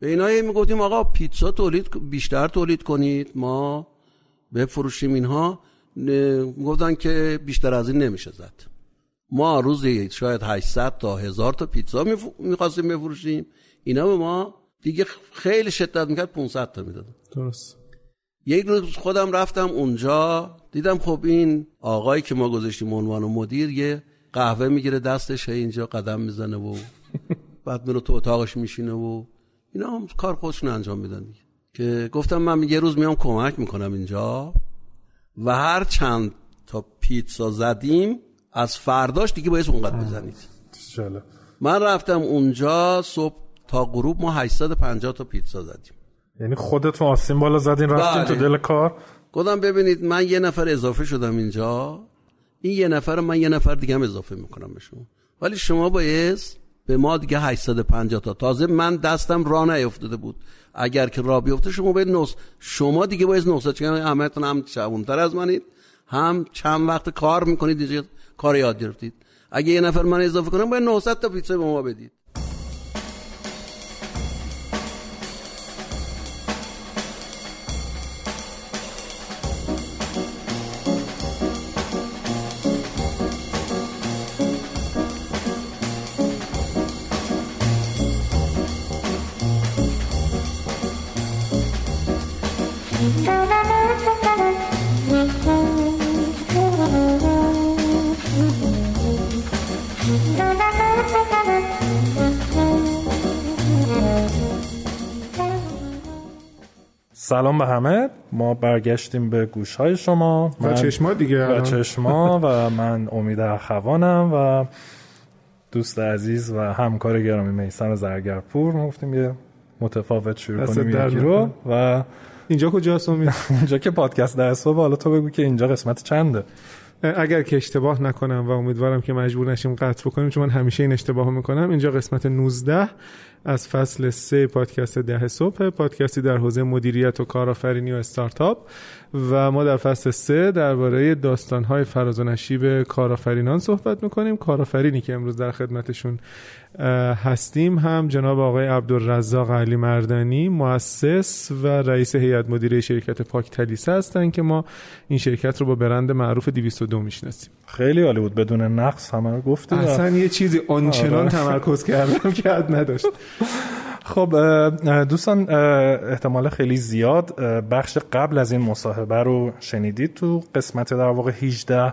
به اینا می‌گفتیم آقا پیتزا تولید بیشتر تولید کنید. ما بفروشیم اینها. گفتن که بیشتر از این نمیشه زد. ما روزی شاید 800 تا 1000 تا پیتزا می‌خواستیم بفروشیم. اینا به ما دیگه خیلی شدت می‌کرد 500 تا می‌دادن. درست. یک روز خودم رفتم اونجا دیدم خب این آقایی که ما گذاشتیم عنوان مدیر یه قهوه می‌گیره دستش اینجا قدم می‌زنه و بعد میره تو اتاقش میشینه و اینا هم کار خودشون انجام میدن دیگه. که گفتم من یه روز میام کمک می‌کنم اینجا و هر چند تا پیتزا زدیم از فرداش دیگه باید اونقدر بزنید. من رفتم اونجا صبح تا غروب ما 850 تا پیتزا زدیم. یعنی خودتون آسین بالا زدین رفتین تو بله. دل کار؟ گفتم ببینید من یه نفر اضافه شدم اینجا. این یه نفر من یه نفر دیگه هم اضافه می‌کنم به شما ولی شما باید به ما دیگه 850 تا. تازه من دستم راه نیفتاده بود. اگر که راه بیفته شما باید نوز شما دیگه باید 900 چون همتون هم شبونتر از منید. هم چند وقت کار می‌کنید دیگه کار یاد گرفتید. اگه یه نفر من اضافه کنم باید 900 تا پیتزا به ما بدید. سلام به همه. ما برگشتیم به گوش های شما. و چشما دیگه و چشما و من امید اخوانم و دوست عزیز و همکار گرامی میسم زرگرپور. ما گفتیم یه متفاوت شروع کنیم یکی رو. و اینجا کجاست امید؟ اینجا که پادکست در صبح حالا تو بگو که اینجا قسمت چنده. اگر که اشتباه نکنم و امیدوارم که مجبور نشیم قطع بکنیم چون من همیشه این اشتباه می‌کنم اینجا قسمت 19 از فصل 3 پادکست ده صبح پادکستی در حوزه مدیریت و کارآفرینی و استارتاپ. و ما در فصل 3 درباره داستانهای فراز و نشیب کارآفرینان صحبت می‌کنیم. کارآفرینی که امروز در خدمتشون هستیم هم جناب آقای عبدالرزاق علی مردانی مؤسس و رئیس هیئت مدیره شرکت پاک تلیسه هستن که ما این شرکت رو با برند معروف 202 می‌شناسیم. خیلی عالی بود. بدون نقص همه رو گفتی و- اصلا یه چیزی آنچنان آره. تمرکز کردم که حد نداشت. خب دوستان احتمال خیلی زیاد بخش قبل از این مصاحبه رو شنیدید تو قسمت در واقع 18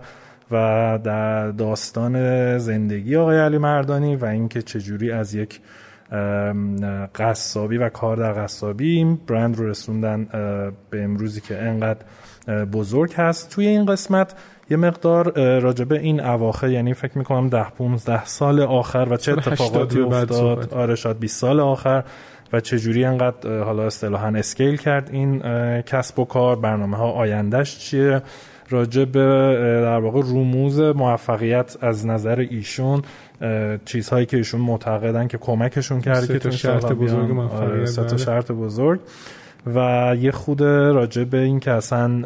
و در داستان زندگی آقای علی مردانی و اینکه چجوری از یک قصابی و کار در قصابی این برند رو رسوندن به امروزی که انقدر بزرگ هست. توی این قسمت یه مقدار راجبه این اواخر یعنی فکر می‌کنم ده 15 سال آخر و چه سال 80 اتفاقاتی افتاد. آره شاید 20 سال آخر و چجوری انقدر اه، حالا اصطلاحا اسکیل کرد این کسب و کار برنامه ها آیندهش چیه راجع به اه، در واقع رموز موفقیت از نظر ایشون چیزهایی که ایشون معتقدن که کمکشون کرده سه که تو این شرط سالا بزرگ. موفقیت، آره، بله. شرط بزرگ و یه خود راجع به این که اصلا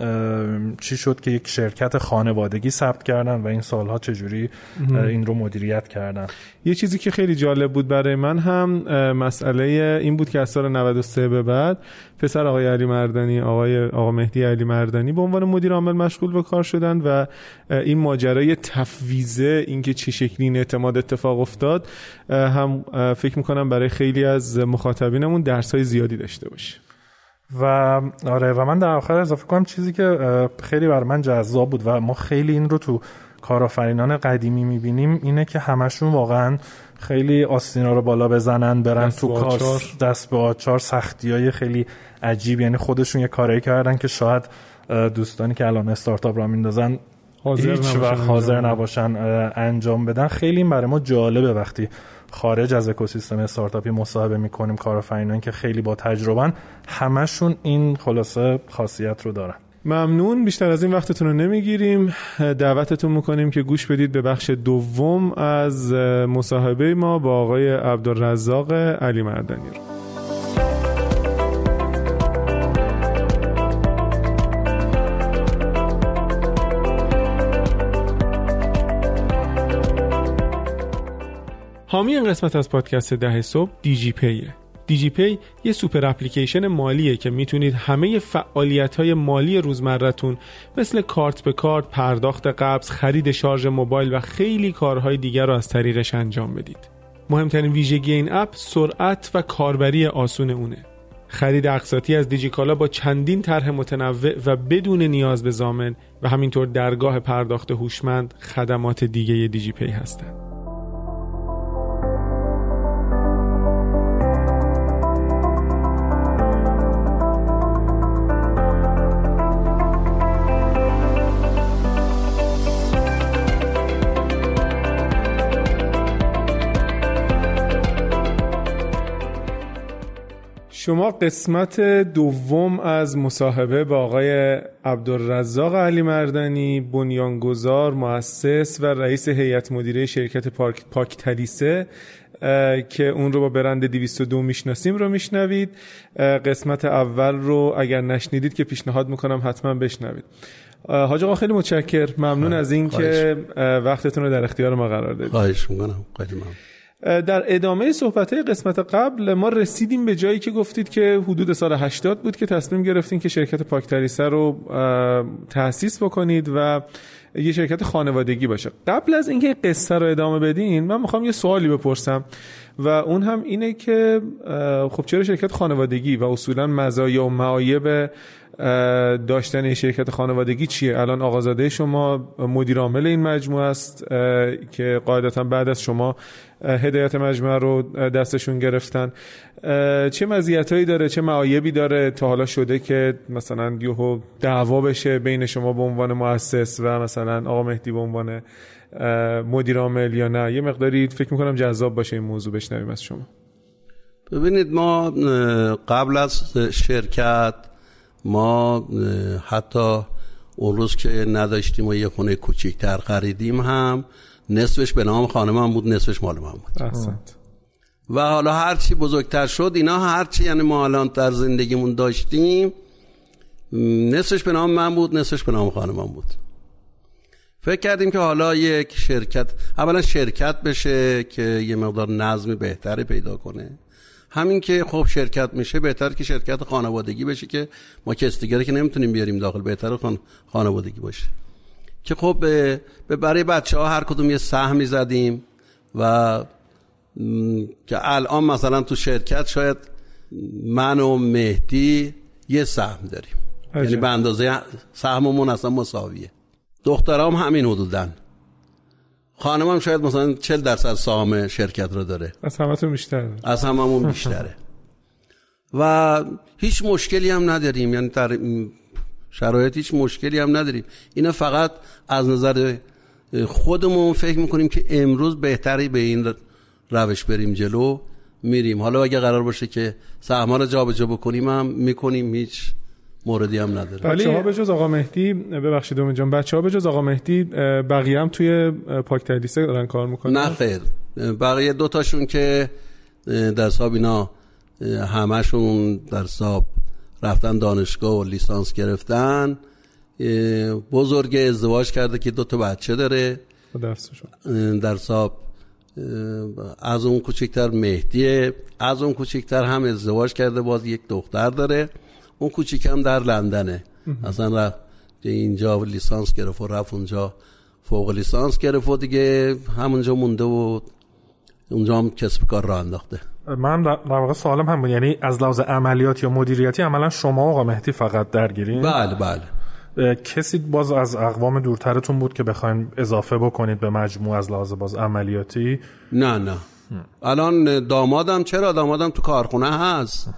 چی شد که یک شرکت خانوادگی ثبت کردن و این سالها چجوری این رو مدیریت کردن. یه چیزی که خیلی جالب بود برای من هم مسئله این بود که از سال 93 به بعد پسر آقای علی مردانی آقای آقا مهدی علی مردانی به عنوان مدیر عامل مشغول به کار شدن و این ماجرای تفویضه اینکه چه شکلی این اعتماد اتفاق افتاد هم فکر می‌کنم برای خیلی از مخاطبینمون درس های زیادی داشته باشه. و آره و من در آخر اضافه کنم چیزی که خیلی بر من جذاب بود و ما خیلی این رو تو کارآفرینان قدیمی می‌بینیم اینه که همشون واقعا خیلی آستینا رو بالا بزنن برن تو کار. دست به آچار سختی های خیلی عجیب یعنی خودشون یه کارایی کردن که شاید دوستانی که الان استارتاپ را میندازن حاضر هیچ وقت حاضر. نباشن انجام بدن خیلی برای ما جالبه وقتی خارج از اکوسیستم استارتاپی مصاحبه می‌کنیم کارآفرینان که خیلی با تجربن همشون این خلاصه خاصیت رو دارن. ممنون. بیشتر از این وقتتون رو نمی‌گیریم. دعوتتون می‌کنیم که گوش بدید به بخش دوم از مصاحبه ما با آقای عبدالرزاق علی مردانی رو. حامی این قسمت از پادکست ده صبح دیجی پیه دیجی پی یه super application مالیه که می‌تونید همه فعالیت های مالی روزمرتون مثل کارت به کارت، پرداخت قبض، خرید شارژ موبایل و خیلی کارهای دیگر رو از طریقش انجام بدید. مهمترین ویژگی این app سرعت و کاربری آسون اونه. خرید اقساطی از دیجیکالا با چندین طرح متنوع و بدون نیاز به ضامن و همینطور درگاه پرداخت هوشمند خدمات دیگه دیجی پی هستند. شما قسمت دوم از مصاحبه با آقای عبدالرزاق علی مردنی بنیانگذار مؤسس و رئیس هیئت مدیره شرکت پاک, پاک تلیسه که اون رو با برند 202 می‌شناسیم رو میشنوید. قسمت اول رو اگر نشنیدید که پیشنهاد می‌کنم حتما بشنوید. حاج آقا خیلی متشکر ممنون از این که وقتتون رو در اختیار ما قرار دادید. خواهش می‌کنم. خیلی ممنون. در ادامه صحبت قسمت قبل ما رسیدیم به جایی که گفتید که حدود سال 80 بود که تصمیم گرفتین که شرکت پاکتریسه رو تأسیس بکنید و یه شرکت خانوادگی باشه. قبل از اینکه قصه رو ادامه بدین من می‌خوام یه سوالی بپرسم و اون هم اینه که خب چرا شرکت خانوادگی و اصولا مزایا و معایب داشتن شرکت خانوادگی چیه؟ الان آقازاده شما مدیر عامل این مجموعه است که قاعدتا بعد از شما هدایت مجموعه رو دستشون گرفتن. چه مزیتایی داره چه معایبی داره تا حالا شده که مثلا یهو دعوا بشه بین شما به عنوان مؤسس و مثلا آقا مهدی به عنوان مدیر عامل یا نه؟ یه مقداری فکر می‌کنم جذاب باشه این موضوع بشنویم از شما. ببینید ما قبل از شرکت ما حتی اون روز که نداشتیم و یه خونه کوچیکتر خریدیم هم نصفش به نام خانه من بود نصفش مال من بود. و حالا هرچی بزرگتر شد اینا هرچی یعنی ما الان در زندگیمون داشتیم نصفش به نام من بود نصفش به نام خانه من بود. فکر کردیم که حالا یک شرکت اولا شرکت بشه که یه مقدار نظم بهتری پیدا کنه. همین که خب شرکت میشه بهتر که شرکت خانوادگی بشه که ما کس دیگری که نمی‌تونیم بیاریم داخل بهتر خان... خانوادگی باشه. که خب به برای بچه ها هر کدوم یه سهمی زدیم و که الان مثلا تو شرکت شاید من و مهدی یه سهم داریم. یعنی به اندازه سهممون اصلا مساویه. دخترام همین حدودن. خانمم شاید مثلا 40 درصد سهام شرکت رو داره. از همتون بیشتر از هممون بیشتره. و هیچ مشکلی هم نداریم. یعنی در شرایط هیچ مشکلی هم نداریم. اینا فقط از نظر خودمون فکر می‌کنیم که امروز بهتری به این روش بریم جلو میریم. حالا اگه قرار باشه که سهما رو جابجا بکنیم هم می‌کنیم. هیچ موردی هم نداره. بچه ها به جز آقا مهدی ببخشید دوم جان بچه ها به جز آقا مهدی بقیه هم توی پاک تدریسه دارن کار می‌کنن؟ نه خیر. بقیه دوتاشون که در صاحب اینا همشون در صاحب رفتن دانشگاه و لیسانس گرفتن. بزرگ ازدواج کرده که دوتا بچه داره. در صاحب از اون کوچکتر مهدیه از اون کوچکتر هم ازدواج کرده باز یک دختر داره. اون کوچیکم در لندنه. اصلا رفت اینجا لیسانس گرفت و رفت اونجا فوق لیسانس گرفت و دیگه همونجا مونده و اونجا هم کسب کار را انداخته. من در واقع سوالم هم بود یعنی از لحاظ عملیات یا مدیریتی عملا شما آقا مهدی فقط درگیرین؟ بله بله. کسی باز از اقوام دورترتون بود که بخواین اضافه بکنید به مجموع از لحاظ باز عملیاتی؟ نه نه. الان دامادم چرا دامادم تو کارخونه هست؟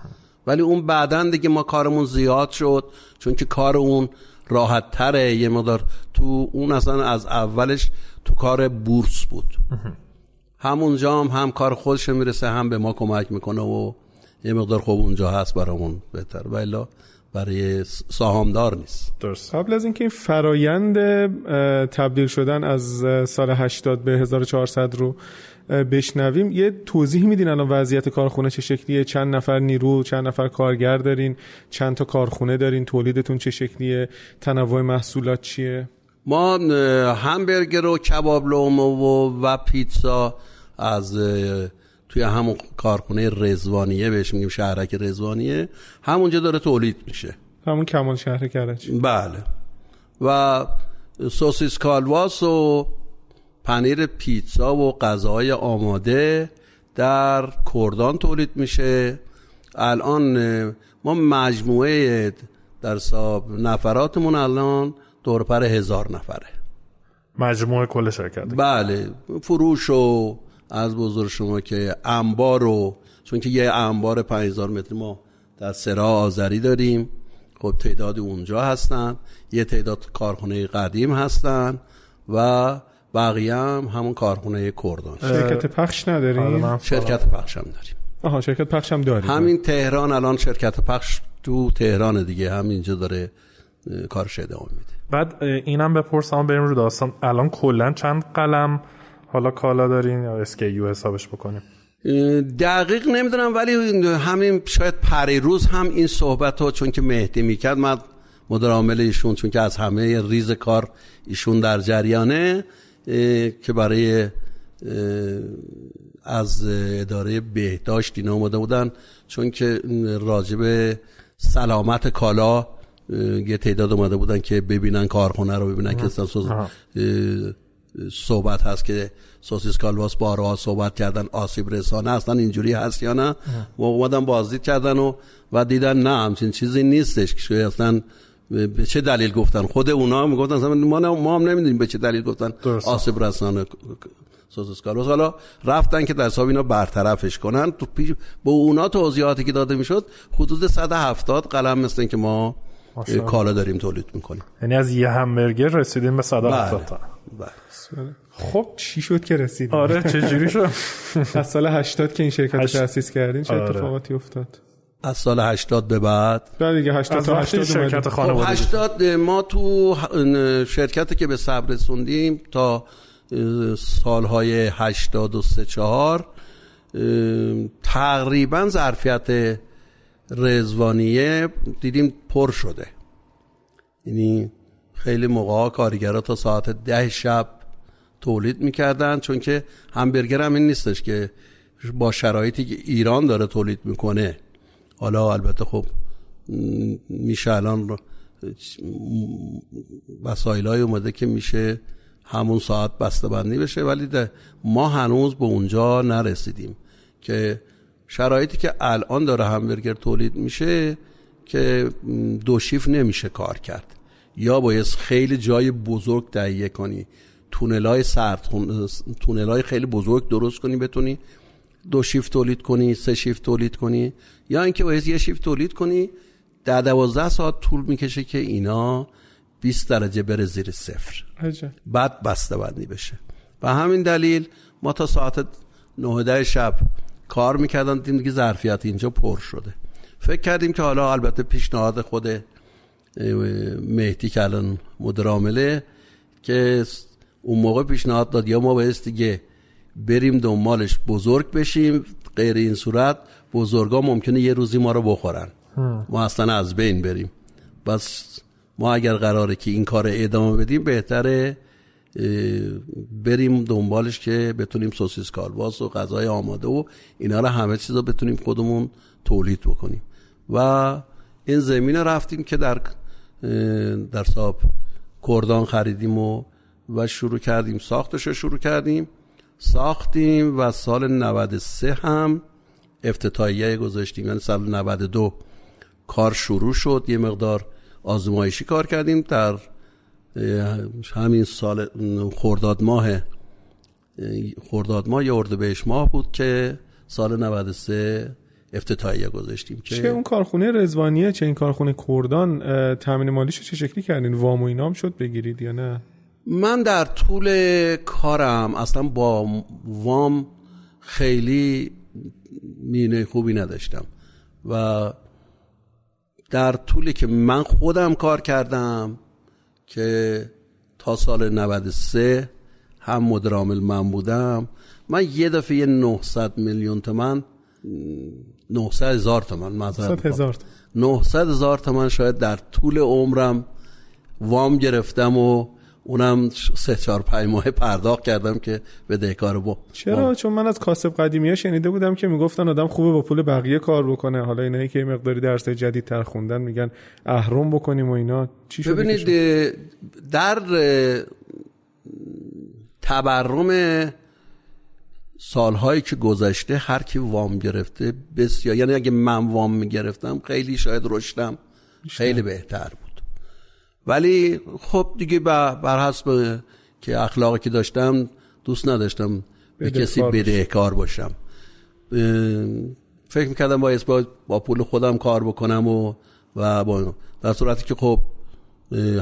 ولی اون بعدا دیگه ما کارمون زیاد شد چون که کار اون راحت تره یه مدار تو اون اصلا از اولش تو کار بورس بود. همونجا هم هم کار خودش می‌رسه هم به ما کمک می‌کنه و یه مقدار خوب اونجا هست برامون بهتر. ولی برای سهامدار نیست. درست. قبل از اینکه این فرایند تبدیل شدن از سال 80 به 1400 رو بشنویم. یه توضیح میدین الان وضعیت کارخونه چه شکلیه؟ چند نفر نیرو چند نفر کارگر دارین؟ چند تا کارخونه دارین؟ تولیدتون چه شکلیه؟ تنوع محصولات چیه؟ ما همبرگر و کباب لومو و, و پیتزا از توی همون کارخونه رزوانیه بهش میگیم شهرک رزوانیه همونجا داره تولید میشه. همون کمال شهر کرج بله. و سوسیس کالواس و پنیر پیتزا و غذاهای آماده در کردان تولید میشه. الان ما مجموعه در حساب نفراتمون الان دورپر هزار نفره. مجموعه کل شرکت. بله فروش و از بزرگ شما که انبار رو چون که یه انبار 5000 متر ما در سرا آذری داریم. خب تعداد اونجا هستن. یه تعداد کارخونه قدیم هستن و بقیه هم همون کارخونه کردان شرکت پخش نداریم آره، شرکت پخش هم داریم. آها شرکت پخش هم داریم همین تهران الان شرکت پخش تو تهران دیگه همینجا داره کارش ادامه میده. بعد اینم بپرسم بریم رو داستان. الان کلا چند قلم حالا کالا دارین یا اسکیو حسابش بکنیم؟ دقیق نمی‌دونم ولی همین شاید پریروز هم این صحبت ها چون که مهدی می‌کرد من مدیر عامل ایشون چون که از همه ریز کار ایشون در جریانه. که برای از اداره بهداشت اینا اومده بودن. چون که راجب سلامت کالا یه تعداد اومده بودن که ببینن کارخونه رو ببینن که صحبت هست که سوسیس کالواس بارها صحبت کردن آسیب رسانه اصلا اینجوری هست یا نه؟ و اومدن بازدید کردن و و دیدن نه همچین چیزی نیستش که اصلا به چه دلیل گفتن؟ خود اونا هم می‌گفتن اصلا ما ما هم نمی‌دونیم به چه دلیل گفتن. آسیب رسانه کالواس حالا رفتن که در حساب اینا برطرفش کنن تو پیش با اونا توضیحاتی که داده می‌شد حدود 170 قلم مثل که ما. کالا داریم تولید می‌کنیم. یعنی از یه همبرگر رسیدیم به 170 تا. بله. خب چی شد که رسید آره چه جوری شد؟ از سال 80 که این شرکت رو تأسیس کردین چه آره. اتفاقاتی افتاد؟ از سال 80 به بعد. بعد دیگه 80 از تا وقتی 80 شرکت. خب خانوادگی 80 ما تو شرکتی که به صبر رسوندیم تا سالهای 83 4 تقریبا ظرفیت رزوانیه دیدیم پر شده. یعنی خیلی موقع ها کارگرها تا ساعت ده شب تولید می‌کردن چون که همبرگر هم این نیستش که با شرایطی که ایران داره تولید می‌کنه حالا البته خب میشه الان وسایل های اومده که میشه همون ساعت بسته بندی بشه ولی ما هنوز به اونجا نرسیدیم که شرایطی که الان داره همبرگر تولید میشه که دو شیف نمیشه کار کرد. یا باید خیلی جای بزرگ تهیه کنی تونل های سرد تونل های خیلی بزرگ درست کنی بتونی دو شیفت تولید کنی سه شیفت تولید کنی. یا اینکه باید یه شیفت تولید کنی در دوازده ساعت طول می‌کشه که اینا 20 درجه بره زیر صفر. عجب. بعد بسته بندی بشه. و همین دلیل ما تا ساعت 9 ده شب کار می‌کردن دیدیم دیگه ظرفیت اینجا پر شده. فکر کردیم که حالا البته پیشنهاد خود مهدی که الان مدیر عامله که اون موقع پیشنهاد داد یا ما باید دیگه بریم دنبالش بزرگ بشیم غیر این صورت بزرگا ممکنه یه روزی ما رو بخورن. ما اصلا از بین بریم. بس ما اگر قراره که این کار ادامه بدیم بهتره بریم دنبالش که بتونیم سوسیس کالباس و غذای آماده و اینا رو همه چیز رو بتونیم خودمون تولید بکنیم. و این زمین رفتیم که در در صاحب کردان خریدیم و و شروع کردیم ساختش رو شروع کردیم. ساختیم و سال 93 هم افتتاحیه گذاشتیم. یعنی سال 92 کار شروع شد. یه مقدار آزمایشی کار کردیم. در همین سال خرداد ماه اه، خرداد ماه یا اردیبهشت ماه بود که سال 93 افتتاحیه گذاشتیم چه که اون کارخونه رزوانیه چه این کارخونه کردان تامین مالیشو چه شکلی کردین؟ وام و اینام شد بگیرید یا نه؟ من در طول کارم اصلا با وام خیلی مینه خوبی نداشتم و در طولی که من خودم کار کردم که تا سال 93 هم مدیر عامل من بودم من یه دفعه یه 900 میلیون تومن 900 هزار تومن معذرت 100 هزار تا. 900 هزار تومن شاید در طول عمرم وام گرفتم و اونم سه چهار پنج ماه پرداخت کردم که به دهکار با چرا؟ چون من از کاسب قدیمی ها شنیده بودم که می‌گفتن آدم خوبه با پول بقیه کار بکنه. حالا اینایی که مقداری درس جدید تر خوندن میگن اهرم بکنیم و اینا. چی شده ببینید در تبرم سالهایی که گذشته هر کی وام گرفته بسیار یعنی اگه من وام می‌گرفتم خیلی شاید رشدم خیلی بهتر ولی خب دیگه بر حسب که اخلاقی که داشتم دوست نداشتم به کسی بدهکار باشم. فکر می‌کردم باید با, با پول خودم کار بکنم و و با در صورتی که خب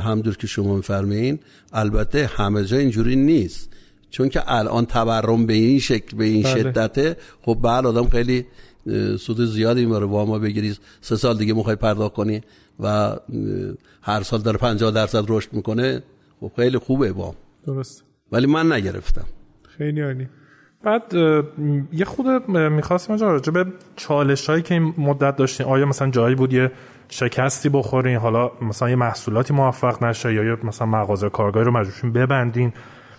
همدور که شما میفرمایین البته همه جا اینجوری نیست. چون که الان تورم به این شکل به این بله. شدته خب بعد آدم خیلی سود زیادی می‌بره. ما بگیری سه سال دیگه می‌خوای پرداخت کنی. و هر سال داره 50 درصد رشد می‌کنه خب خیلی خوبه وام درست. ولی من نگرفتم. خیلی عالی. بعد یه خود می‌خواستم راجع به چالش هایی که این مدت داشتین. آیا مثلا جایی بود یه شکستی بخورین؟ حالا مثلا یه محصولاتی موفق نشه یا مثلا مغازه کارگاهی رو مجبورشین ببندین؟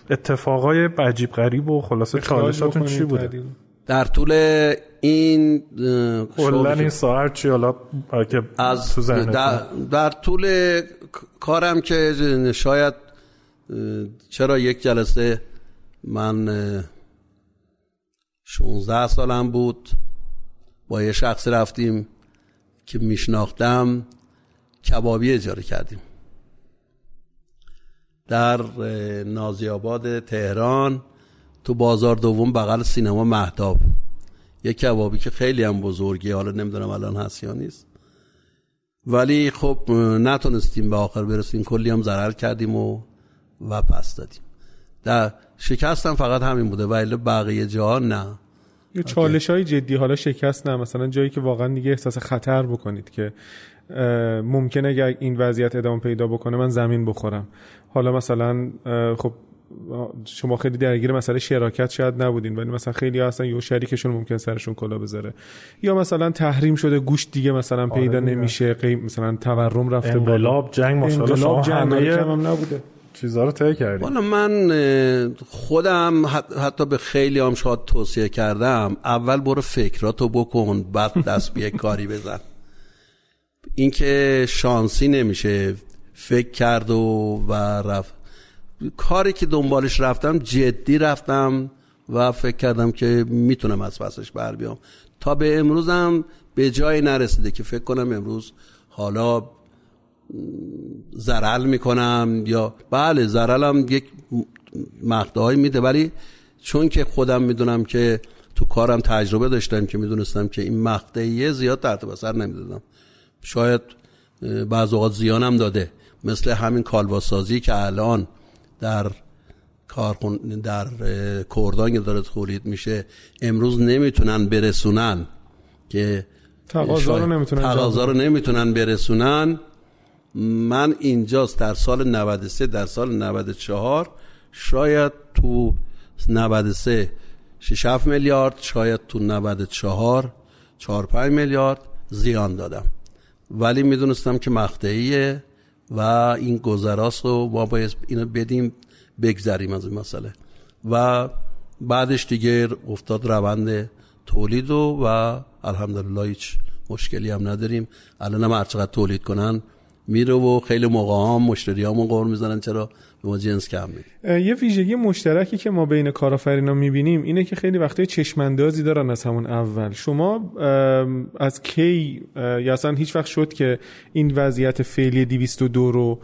اتفاقای عجیب غریب و خلاصه چالشاتون چی بوده؟ در طول این کلا این ساعت چی حالا؟ که از تو در, در طول کارم که شاید چرا یک جلسه من 16 سالم بود با یه شخصی رفتیم که میشناختم کبابی اجاره کردیم. در نازی آباد تهران تو بازار دوم بغل سینما مهتاب. یک کبابی که خیلی هم بزرگی حالا نمی‌دونم الان هست یا نیست. ولی خب نتونستیم به آخر برسیم. کلی هم ضرر کردیم و و پس دادیم. در شکستم فقط همین بوده. ولی بقیه جا نه. یه چالش های جدی. حالا شکست نه. مثلا جایی که واقعا دیگه احساس خطر بکنید که ممکنه اگر این وضعیت ادامه پیدا بکنه من زمین بخورم. حالا مثلا خب شما خیلی درگیر مسئله شراکت شاید نبودین ولی مثلا خیلی هستن یه شریکشون ممکن سرشون کلا بذاره. یا مثلا تحریم شده گوشت دیگه مثلا آره پیدا نمیشه قیم مثلا تورم رفته انقلاب جنگ ماشاءالله شما جنگ هم نبوده. چیزا رو طی کردیم. والا من خودم حتی به خیلی هم شاید توصیه کردم اول برو فکراتو بکن بعد دست به کاری بزن. اینکه شانسی نمیشه فکر کرد و و رفت. کاری که دنبالش رفتم جدی رفتم و فکر کردم که می‌تونم از پسش بر بیام. تا به امروزم به جای نرسیده که فکر کنم امروز حالا زرل می‌کنم یا بله زرلم یک مقدهایی میده. ولی چون که خودم می‌دونم که تو کارم تجربه داشتم که می‌دونستم که این مقطعیه زیاد تحت بسر نمی‌دادم. شاید بعض اوقات زیانم داده. مثل همین کالواسازی که الان در کارخون در کردان داره تولید میشه امروز نمی‌تونن برسونن که تقاضا رو نمی‌تونن تقاضا رو نمی‌تونن برسونن. من اینجاست در سال 93 در سال 94 شاید تو 93 6 7 میلیارد شاید تو 94 4 5 میلیارد زیان دادم. ولی می‌دونستم که مقطعیه. و این گذراست و ما باید اینو بدیم بگذریم از این مسئله. و بعدش دیگه افتاد روند تولید و, و الحمدلله هیچ مشکلی هم نداریم. الان هم هر تولید کنن میره و خیلی موقع هم مشتری همون قور می‌زنن چرا؟ جنس کم میده یه ویژگی مشترکی که ما بین کارآفرینا می‌بینیم اینه که خیلی وقتی چشماندازی دارن از همون اول. شما از کی یا اصلا هیچ وقت شد که این وضعیت فعلی 202 رو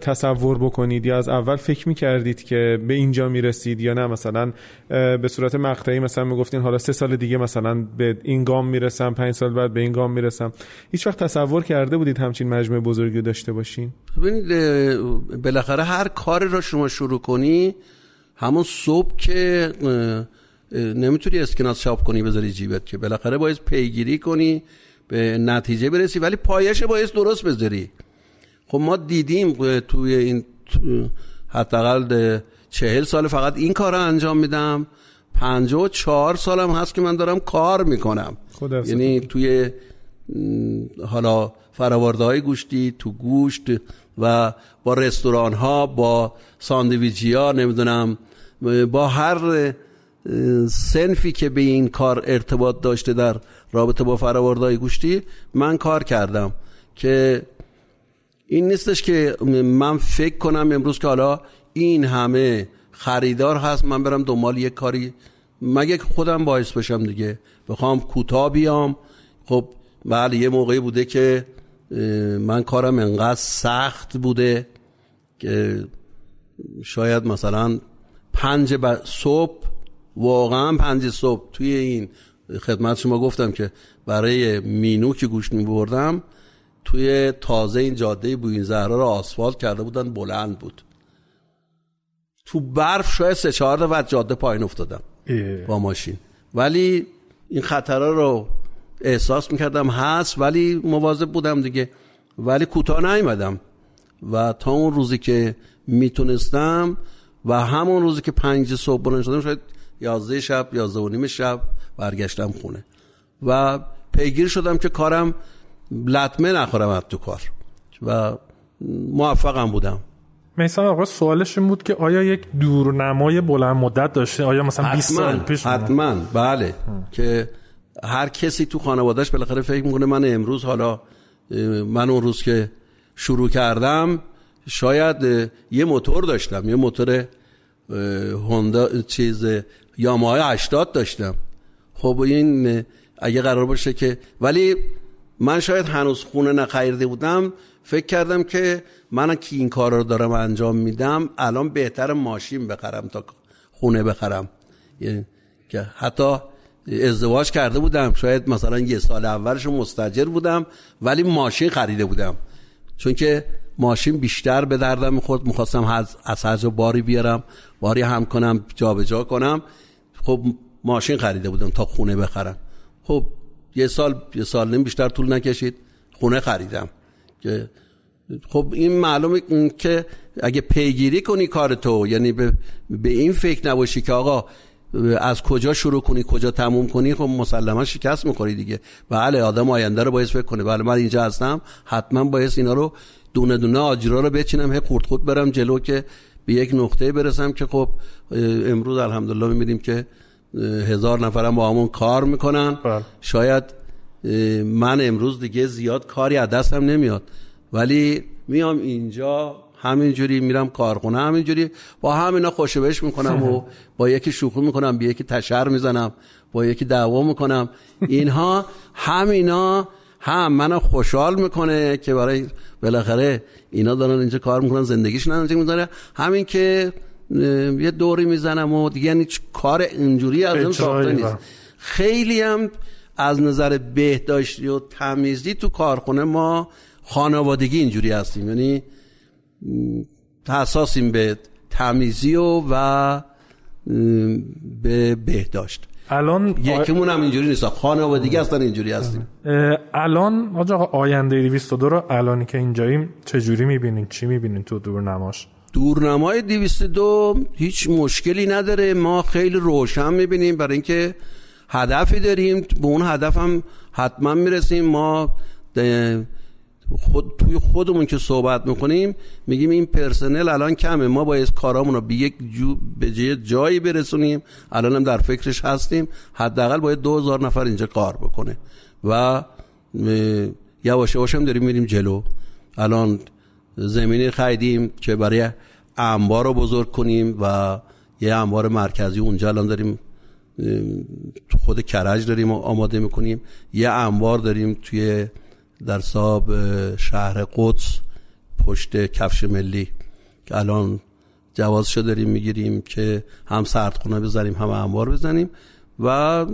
تصور بکنید یا از اول فکر می‌کردید که به اینجا می‌رسید یا نه؟ مثلا به صورت مقطعی مثلا می‌گفتین حالا سه سال دیگه مثلا به این گام می‌رسم پنج سال بعد به این گام می‌رسم. هیچ وقت تصور کرده بودید همچین مجموعه بزرگی داشته باشین؟ ببینید بالاخره هر کاری رو شما شروع کنی همون صبح که نمی‌تونی اسکناس چاپ کنی بذاری جیبت که بالاخره باید پیگیری کنی به نتیجه برسی ولی پایش باید درست بذاری. خب ما دیدیم توی این حداقل چهل سال فقط این کار رو انجام میدم. پنجاه و چهار سالم هست که من دارم کار می‌کنم. یعنی توی حالا فراورده های گوشتی تو گوشت و با رستوران ها با ساندویچی ها نمی‌دونم با هر سنفی که به این کار ارتباط داشته در رابطه با های گوشتی من کار کردم که این نیستش که من فکر کنم امروز که حالا این همه خریدار هست من برم دنبال یک کاری. مگه خودم باعث بشم دیگه؟ بخوام کوتاه بیام. خب بله یه موقعی بوده که من کارم انقدر سخت بوده که شاید مثلا پنج صبح واقعا پنج صبح توی این خدمت شما گفتم که برای مینو که گوش می بردم توی تازه این جاده بوین زهرا رو آسفالت کرده بودن بلند بود. تو برف شاید سه چهار و جاده پایین افتادم با ماشین. ولی این خطرها رو احساس می‌کردم هست ولی مواظب بودم دیگه. ولی کوتاه نیومدم. و تا اون روزی که می‌تونستم و همون روزی که پنج صبح بلند شدم شاید یازده شب یازده و نیم شب برگشتم خونه. و پیگیر شدم که کارم لطمه نخورم از تو کار. و موفقم بودم. میسان آقا سوالش این بود که آیا یک دورنمای بلند مدت داشته؟ آیا مثلا 20 سال پیش حتما. بله. که هر کسی تو خانوادهش بالاخره فکر می‌کنه من امروز حالا من اون روز که شروع کردم شاید یه موتور داشتم. یه موتور هوندا چیز یاماهای 80 داشتم. خب این اگه قرار باشه که ولی من شاید هنوز خونه نخریده بودم فکر کردم که من که این کار رو دارم انجام میدم الان بهتر ماشین بخرم تا خونه بخرم. یعنی که حتی ازدواج کرده بودم شاید مثلا یه سال اولش مستجر بودم ولی ماشین خریده بودم. چون که ماشین بیشتر به دردم خود می‌خواستم از هر باری بیارم باری هم کنم جابجا جا کنم. خب ماشین خریده بودم تا خونه بخرم. خب یه سال یه سال نیم بیشتر طول نکشید. خونه خریدم. که خب این معلومه که اگه پیگیری کنی کار تو یعنی به, به این فکر نباشی که آقا از کجا شروع کنی کجا تموم کنی خب مسلما شکست می‌خوری دیگه. بله آدم آینده رو باید فکر کنه. بله من اینجا هستم. حتما باید اینا رو دونه دونه آجرا رو بچینم. هی خورد خود برم جلو که به یک نقطه برسم که خب امروز الحمدلله می‌بینیم که هزار نفرم با همون کار می‌کنن. بله. شاید من امروز دیگه زیاد کاری از دستم نمیاد. ولی میام اینجا همینجوری میرم کارخونه همینجوری با همینا خوشبش می‌کنم و با یکی شوخی می‌کنم با یکی تشر می‌زنم با یکی دعوا می‌کنم. اینها همینا هم منو خوشحال می‌کنه که برای بالاخره اینا دارن اینجا کار می‌کنن زندگیشون اینجا می‌ذاره. همین که یه دوری می‌زنم و دیگه یعنی کار اینجوری از اون ساخته نیست. خیلی هم از نظر بهداشتی و تمیزی تو کارخونه ما خانوادگی اینجوری هستیم. یعنی حساسیم به تمیزی و, و به بهداشت. الان یکیمون هم اینجوری نیست. خانوادگی هستن اینجوری هستیم. الان آقا آینده 202 رو الانی که اینجاییم چجوری می‌بینین؟ چی می‌بینین تو دورنماش دورنمای 202 هیچ مشکلی نداره. ما خیلی روشن می‌بینیم. برای اینکه هدفی داریم. به اون هدف هم حتما می‌رسیم. ما خود توی خودمون که صحبت می‌کنیم میگیم این پرسنل الان کمه. ما باید کارامون رو به یک جو به جایی برسونیم. الان هم در فکرش هستیم. حداقل باید دو هزار نفر اینجا کار بکنه. و یواش یواش هم داریم میریم جلو. الان زمینی خریدیم که برای انبار رو بزرگ کنیم و یه انبار مرکزی اونجا الان داریم خود کرج داریم آماده می‌کنیم. یه انبار داریم توی در صاحب شهر قدس پشت کفش ملی که الان جوازشو داریم می‌گیریم که هم سردخونه بزنیم هم انبار بزنیم و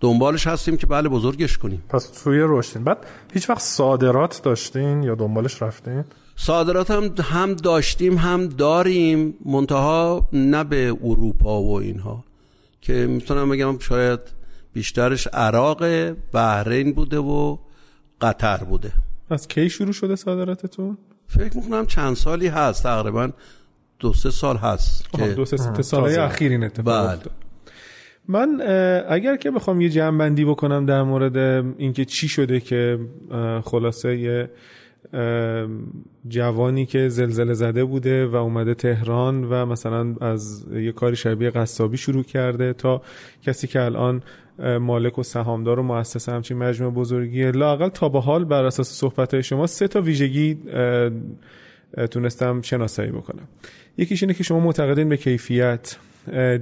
دنبالش هستیم که بله بزرگش کنیم. پس توی رشدین بعد هیچ وقت صادرات داشتین یا دنبالش رفتین؟ صادرات هم هم داشتیم هم داریم منتها نه به اروپا و اینها که می‌تونم بگم شاید بیشترش عراق بحرین بوده و قطر بوده از کی شروع شده صادراتتون؟ فکر می‌کنم چند سالی هست تقریبا دو سه سال هست که دو سه, سال اخیر این اتفاق بله. من اگر که بخوام یه جمع بکنم در مورد اینکه چی شده که خلاصه یه جوانی که زلزله زده بوده و اومده تهران و مثلا از یه کاری شبیه قصابی شروع کرده تا کسی که الان مالک و سهامدار و مؤسس همچین مجموعه بزرگیه. لاقل تا به حال بر اساس صحبت شما سه تا ویژگی تونستم شناسایی بکنم. یکیش اینه که شما معتقدین به کیفیت.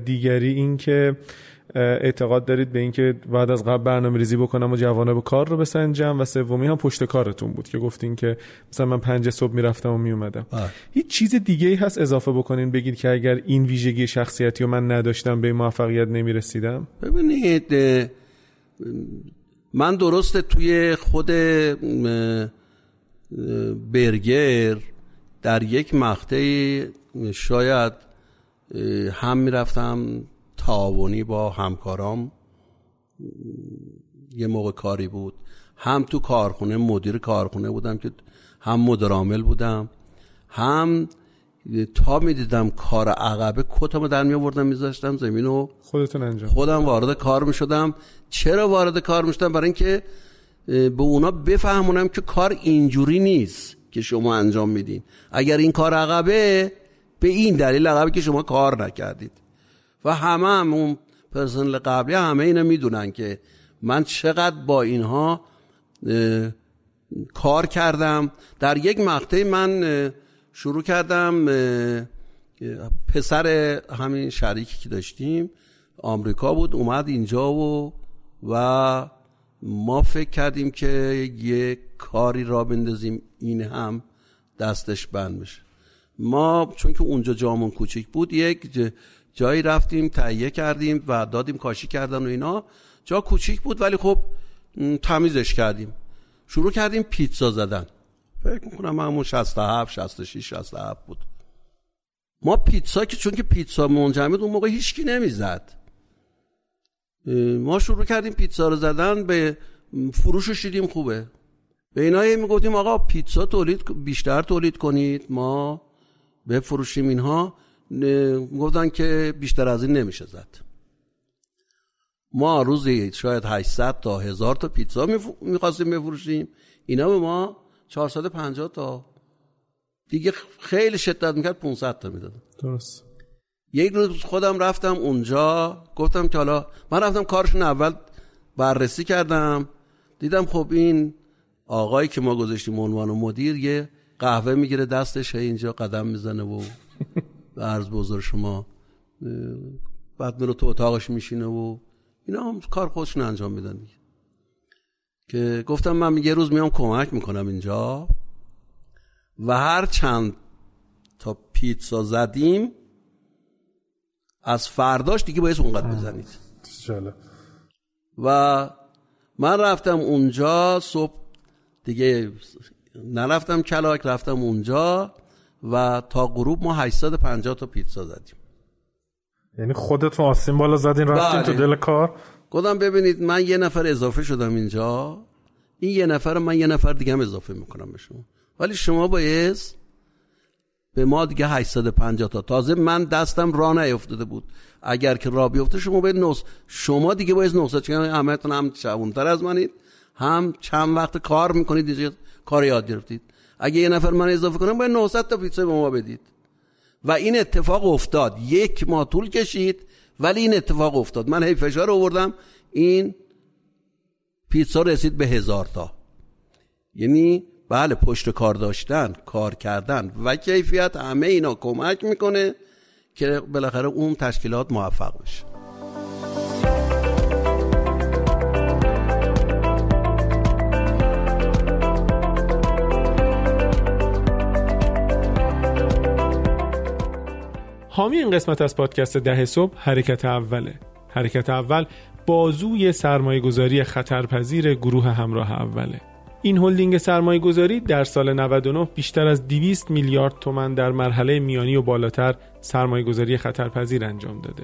دیگری این که اعتقاد دارید به اینکه بعد از قبل برنامه ریزی بکنم و جوانه کار رو بسنجم و سومی هم پشت کارتون بود که گفتین که مثلا من پنج صبح می‌رفتم و میومدم بله. هیچ چیز دیگه ای هست اضافه بکنین بگید که اگر این ویژگی شخصیتی رو من نداشتم به موفقیت نمی‌رسیدم ببینید من درسته توی خود برگر در یک مقطعی شاید هم می‌رفتم تعاونی با همکارام یه موقع کاری بود. هم تو کارخونه مدیر کارخونه بودم که هم مدرامل بودم هم تا می‌دیدم کار عقبه کتم در می آوردم میذاشتم زمین خودتون انجام. خودم وارد کار می‌شدم. چرا وارد کار می‌شدم؟ برای اینکه به اونا بفهمونم که کار اینجوری نیست که شما انجام میدین. اگر این کار عقبه به این دلیل عقبه که شما کار نکردید. و همه هم اون پرسنل قبلی همه اینو می‌دونن که من چقدر با اینها کار کردم. در یک مقطعی من شروع کردم پسر همین شریکی که داشتیم آمریکا بود اومد اینجا و و ما فکر کردیم که یه کاری را بندازیم این هم دستش بند بشه. ما چون که اونجا جامون کوچیک بود یک جایی رفتیم تهیه کردیم و دادیم کاشی کردن و اینا. جا کوچیک بود ولی خب تمیزش کردیم. شروع کردیم پیتزا زدن. فکر می‌کنم همون 67 66 67 بود. ما پیتزا که چون که پیتزا منجمد اون موقع هیچکی نمی‌زد. ما شروع کردیم پیتزا رو زدن به فروشش دیدیم خوبه. به اینا می‌گفتیم آقا پیتزا تولید بیشتر تولید کنید ما بفروشیم اینها. گفتن که بیشتر از این نمیشه زد. ما روزی شاید 800 تا 1000 تا پیتزا می‌خواستیم بفروشیم. اینا به ما 450 تا. دیگه خیلی شدت می‌کرد 500 تا می‌دادن. درست. یک روز خودم رفتم اونجا گفتم که حالا من رفتم کارشون اول بررسی کردم. دیدم خب این آقایی که ما گذاشتیم عنوان مدیر یه قهوه می‌گیره دستش اینجا قدم می‌زنه و عرض بزرگ شما بعد میره تو اتاقش میشینه و اینا هم کار خودشون انجام میدن که گفتم من یه روز میام کمک می‌کنم اینجا و هر چند تا پیتزا زدیم از فرداش دیگه باید اونقدر بزنید. و من رفتم اونجا صبح دیگه نرفتم کلاک رفتم اونجا. و تا غروب ما 850 تا پیتزا زدیم. یعنی خودتون آسین بالا زدین رفتین تو بله. دل کار؟ گفتم ببینید من یه نفر اضافه شدم اینجا. این یه نفر من یه نفر دیگه هم اضافه می‌کنم به شما ولی شما باید به ما دیگه 850 تا. تازه من دستم را نیفتاده بود. اگر که را بیفته شما باید نوز شما دیگه باید 900 چون همتون هم شبونتر از منید. هم چند وقت کار می‌کنید دیگه کار یاد گرفتید. اگه یه نفر من اضافه کنم باید 900 تا پیتزا به ما بدید. و این اتفاق افتاد. یک ماه طول کشید ولی این اتفاق افتاد. من هی فشار آوردم. این پیتزا رسید به هزار تا. یعنی بله پشت کار داشتن کار کردن. و کیفیت همه اینا کمک می‌کنه که بالاخره اون تشکیلات موفق بشه. حامی این قسمت از پادکست ده صبح حرکت اوله حرکت اول بازوی سرمایه گذاری خطرپذیر گروه همراه اوله این هلدینگ سرمایه گذاری در سال 99 بیشتر از 200 میلیارد تومن در مرحله میانی و بالاتر سرمایه گذاری خطرپذیر انجام داده.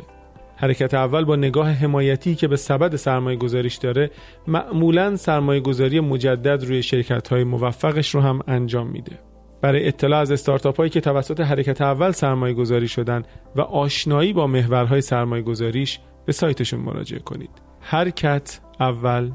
حرکت اول با نگاه حمایتی که به سبد سرمایه گذاریش داره معمولا سرمایه گذاری مجدد روی شرکت های موفقش رو هم انجام میده. برای اطلاع از استارتاپ هایی که توسط حرکت اول سرمایه گذاری شدن و آشنایی با محورهای سرمایه گذاریش به سایتشون مراجعه کنید. حرکت اول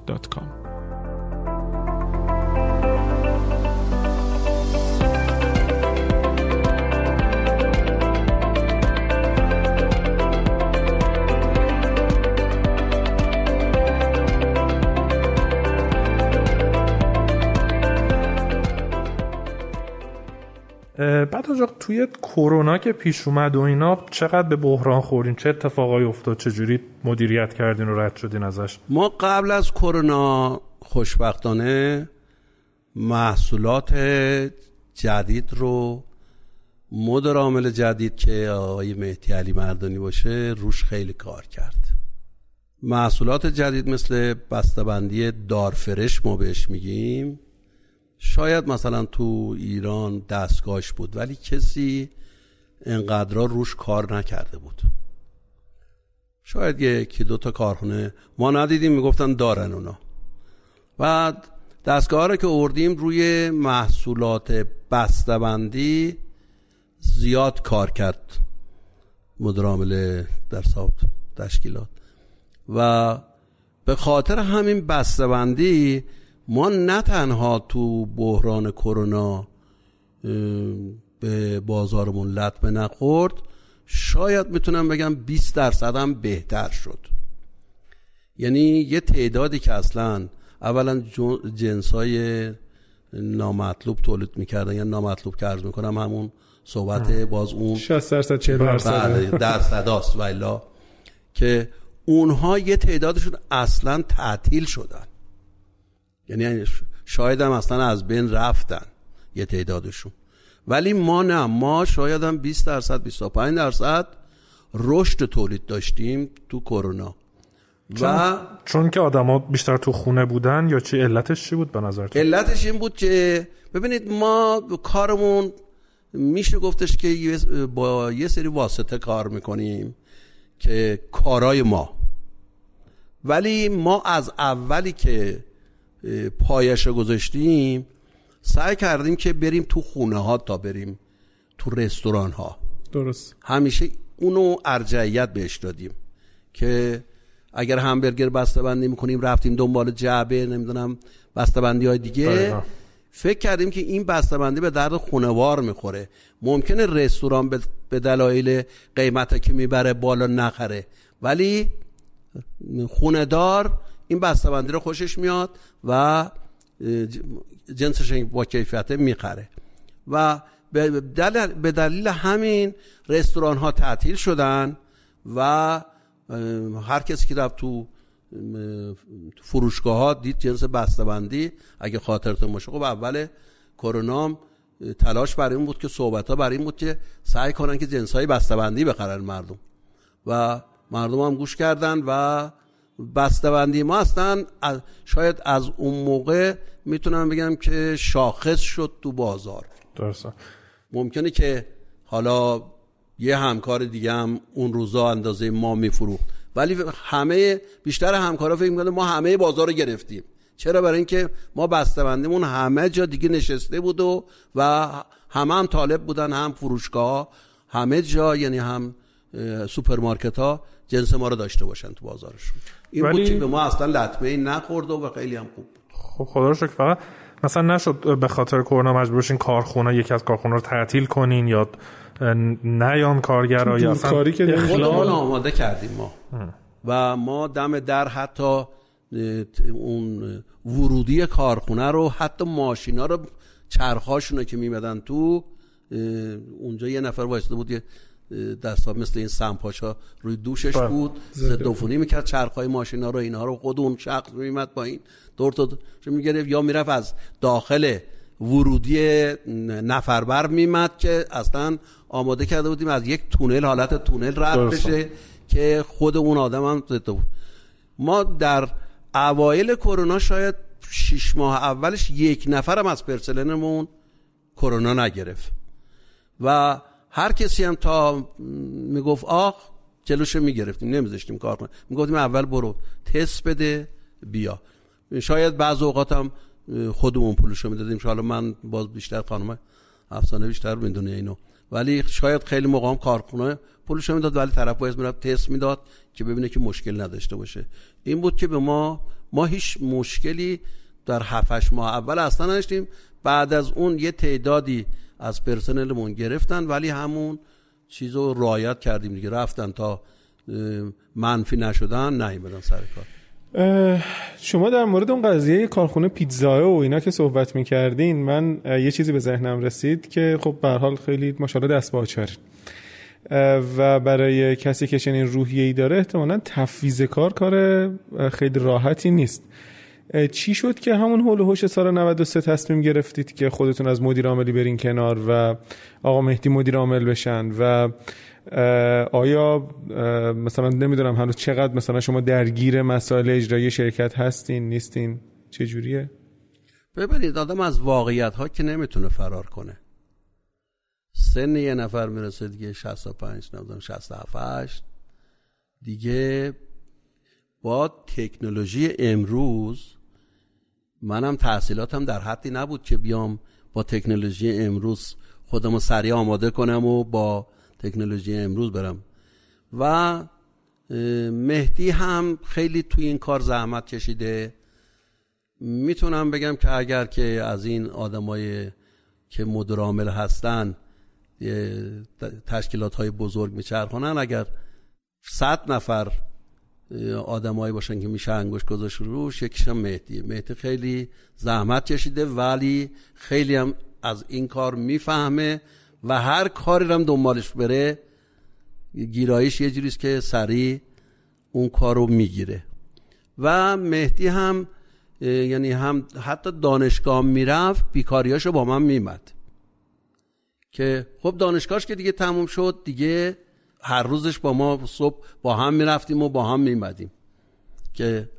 آجا توی کرونا که پیش اومد و اینا چقدر به بحران خوردین؟ چه اتفاقایی افتاد؟ چجوری مدیریت کردین و رد شدین ازش؟ ما قبل از کرونا خوشبختانه محصولات جدید رو مدر عامل جدید که آقای مهدی علی مردانی باشه روش خیلی کار کرد. محصولات جدید مثل بسته‌بندی دارفرش ما بهش میگیم. شاید مثلا تو ایران دستگاهش بود ولی کسی انقدر روش کار نکرده بود. شاید یکی دو تا کارخونه ما ندیدیم می‌گفتن دارن اونا. بعد دستگاه رو که اردیم روی محصولات بسته‌بندی زیاد کار کرد. مدرامل در سابت تشکیلات. و به خاطر همین بسته‌بندی ما نه تنها تو بحران کرونا به بازارمون لطمه نخورد شاید می‌تونم بگم 20 درصد هم بهتر شد. یعنی یه تعدادی که اصلا اولا جنس های نامطلوب تولید می‌کردن یا نامطلوب که عرض می‌کنم همون صحبت باز اون 60 درصد 40 درصد. بله، درصد است ولی که اونها یه تعدادشون اصلا تعطیل شدن. یعنی شاید هم اصلا از بین رفتن یه تعدادشون. ولی ما نه ما شاید هم 20 درصد 25 درصد رشد تولید داشتیم تو کرونا. و چون که آدما بیشتر تو خونه بودن یا چی علتش چی بود به نظر علتش این بود که ببینید ما کارمون میشه گفتش که با یه سری واسطه کار می‌کنیم که کارای ما. ولی ما از اولی که پایش رو گذاشتیم. سعی کردیم که بریم تو خونه ها تا بریم تو رستوران ها. درست. همیشه اونو ارجعیت بهش دادیم که اگر همبرگر بسته بندی می‌کنیم رفتیم دنبال جعبه نمی‌دونم بسته بندی های دیگه. فکر کردیم که این بسته بندی به درد خونوار می‌خوره. ممکنه رستوران به دلایل قیمت که می‌بره بالا نخره. ولی خونه این بسته‌بندی رو خوشش میاد و جنسش با کیفیت می‌خره. و به دلیل همین رستوران ها تعطیل شدن و هر کسی که رفت تو فروشگاه ها دید جنس بسته‌بندی اگه خاطرتون باشه. خب اول کرونا تلاش برای این بود که صحبت ها برای این بود که سعی کنن که جنس های بسته‌بندی بخرن مردم. و مردم هم گوش کردن و بسته‌بندی ما هستن. شاید از اون موقع می‌تونم بگم که شاخص شد تو بازار. درسته. ممکنه که حالا یه همکار دیگه هم اون روزا اندازه ما میفروخت. ولی همه بیشتر همکارا فکر می‌کنن ما همه بازار رو گرفتیم. چرا؟ برای اینکه ما بسته‌بندیمون همه جا دیگه نشسته بود و و همه هم طالب بودن هم فروشگاه همه جا یعنی هم سوپرمارکت ها جنس ما رو داشته باشن تو بازارشون. این ولی... بود که به ما اصلا لطمه ای نخورد و خیلی هم خوب بود. خب خدا رو شکر فقط مثلا نشد به خاطر کرونا مجبور شین کارخونه یکی از کارخونه رو تعطیل کنین یا نیان کارگرا یا اصلا کاری که خودمون آماده کردیم ما. و ما دم در حتی اون ورودی کارخونه رو حتی ماشینا رو چرخاشون رو که میمدن تو اونجا یه نفر وایساده بود یه دستا مثل این سمپاشا روی دوشش با. بله. بود. ضد می‌کرد چرخهای ماشینا رو اینها رو خود اون شخص میمد با این دور تا می‌گرفت یا می‌رفت از داخل ورودی نفربر میمد که اصلا آماده کرده بودیم از یک تونل حالت تونل رد بشه که خود اون آدم هم ضد بود. ما در اوایل کرونا شاید شش ماه اولش یک نفرم از پرسلنمون کرونا نگرفت. و هر کسی هم تا می‌گفت آخ جلوش می‌گرفتیم نمیذاشتیم کار کنیم. می‌گفتیم اول برو تست بده بیا. شاید بعض اوقات هم خودمون پولشو می‌دادیم. حالا من باز بیشتر خانم افسانه بیشتر می‌دونه اینو. ولی شاید خیلی موقع هم کارخونه پولش می‌داد ولی طرف باید می‌رفت تست می‌داد که ببینه که مشکل نداشته باشه. این بود که به ما ما هیچ مشکلی در 7 ماه اول اصلا نداشتیم. بعد از اون یه تعدادی از پرسنلمون گرفتن ولی همون چیز رو رایت کردیم دیگه. رفتن تا منفی نشدن نیومدن سر کار. شما در مورد اون قضیه کارخونه پیتزا و اینا که صحبت می‌کردین من یه چیزی به ذهنم رسید که خب به حال خیلی ماشاءالله دست و برای کسی که چنین روحیه ای داره احتمالا تفویض کار کار خیلی راحتی نیست. چی شد که همون حول هوش سال 93 تصمیم گرفتید که خودتون از مدیر عاملی برین کنار و آقا مهدی مدیر عامل بشن و آیا مثلا نمی‌دونم هنوز چقدر مثلا شما درگیر مسائل اجرایی شرکت هستین نیستین؟ چه جوریه؟ ببینید آدم از واقعیت ها که نمی‌تونه فرار کنه. سن یه نفر می‌رسه دیگه 65 نمی‌دونم 67 دیگه با تکنولوژی امروز منم تحصیلاتم در حدی نبود که بیام با تکنولوژی امروز خودمو سریع آماده کنم و با تکنولوژی امروز برم. و مهدی هم خیلی توی این کار زحمت کشیده. می‌تونم بگم که اگر که از این آدمای که مدیر هستن تشکیلات های بزرگ میچرخونن اگر صد نفر آدمایی باشن که میشه انگوش گذاشت روش یکیشم مهدیه مهدی. خیلی زحمت کشیده ولی خیلی هم از این کار می‌فهمه و هر کاری هم دنبالش بره گیرایش یه جوریست که سریع اون کار رو می‌گیره. و مهدی هم یعنی هم حتی دانشگاه می‌رفت بیکاریاشو با من میمد که خب دانشگاهش که دیگه تموم شد دیگه هر روزش با ما صبح با هم می‌رفتیم و با هم میمدیم که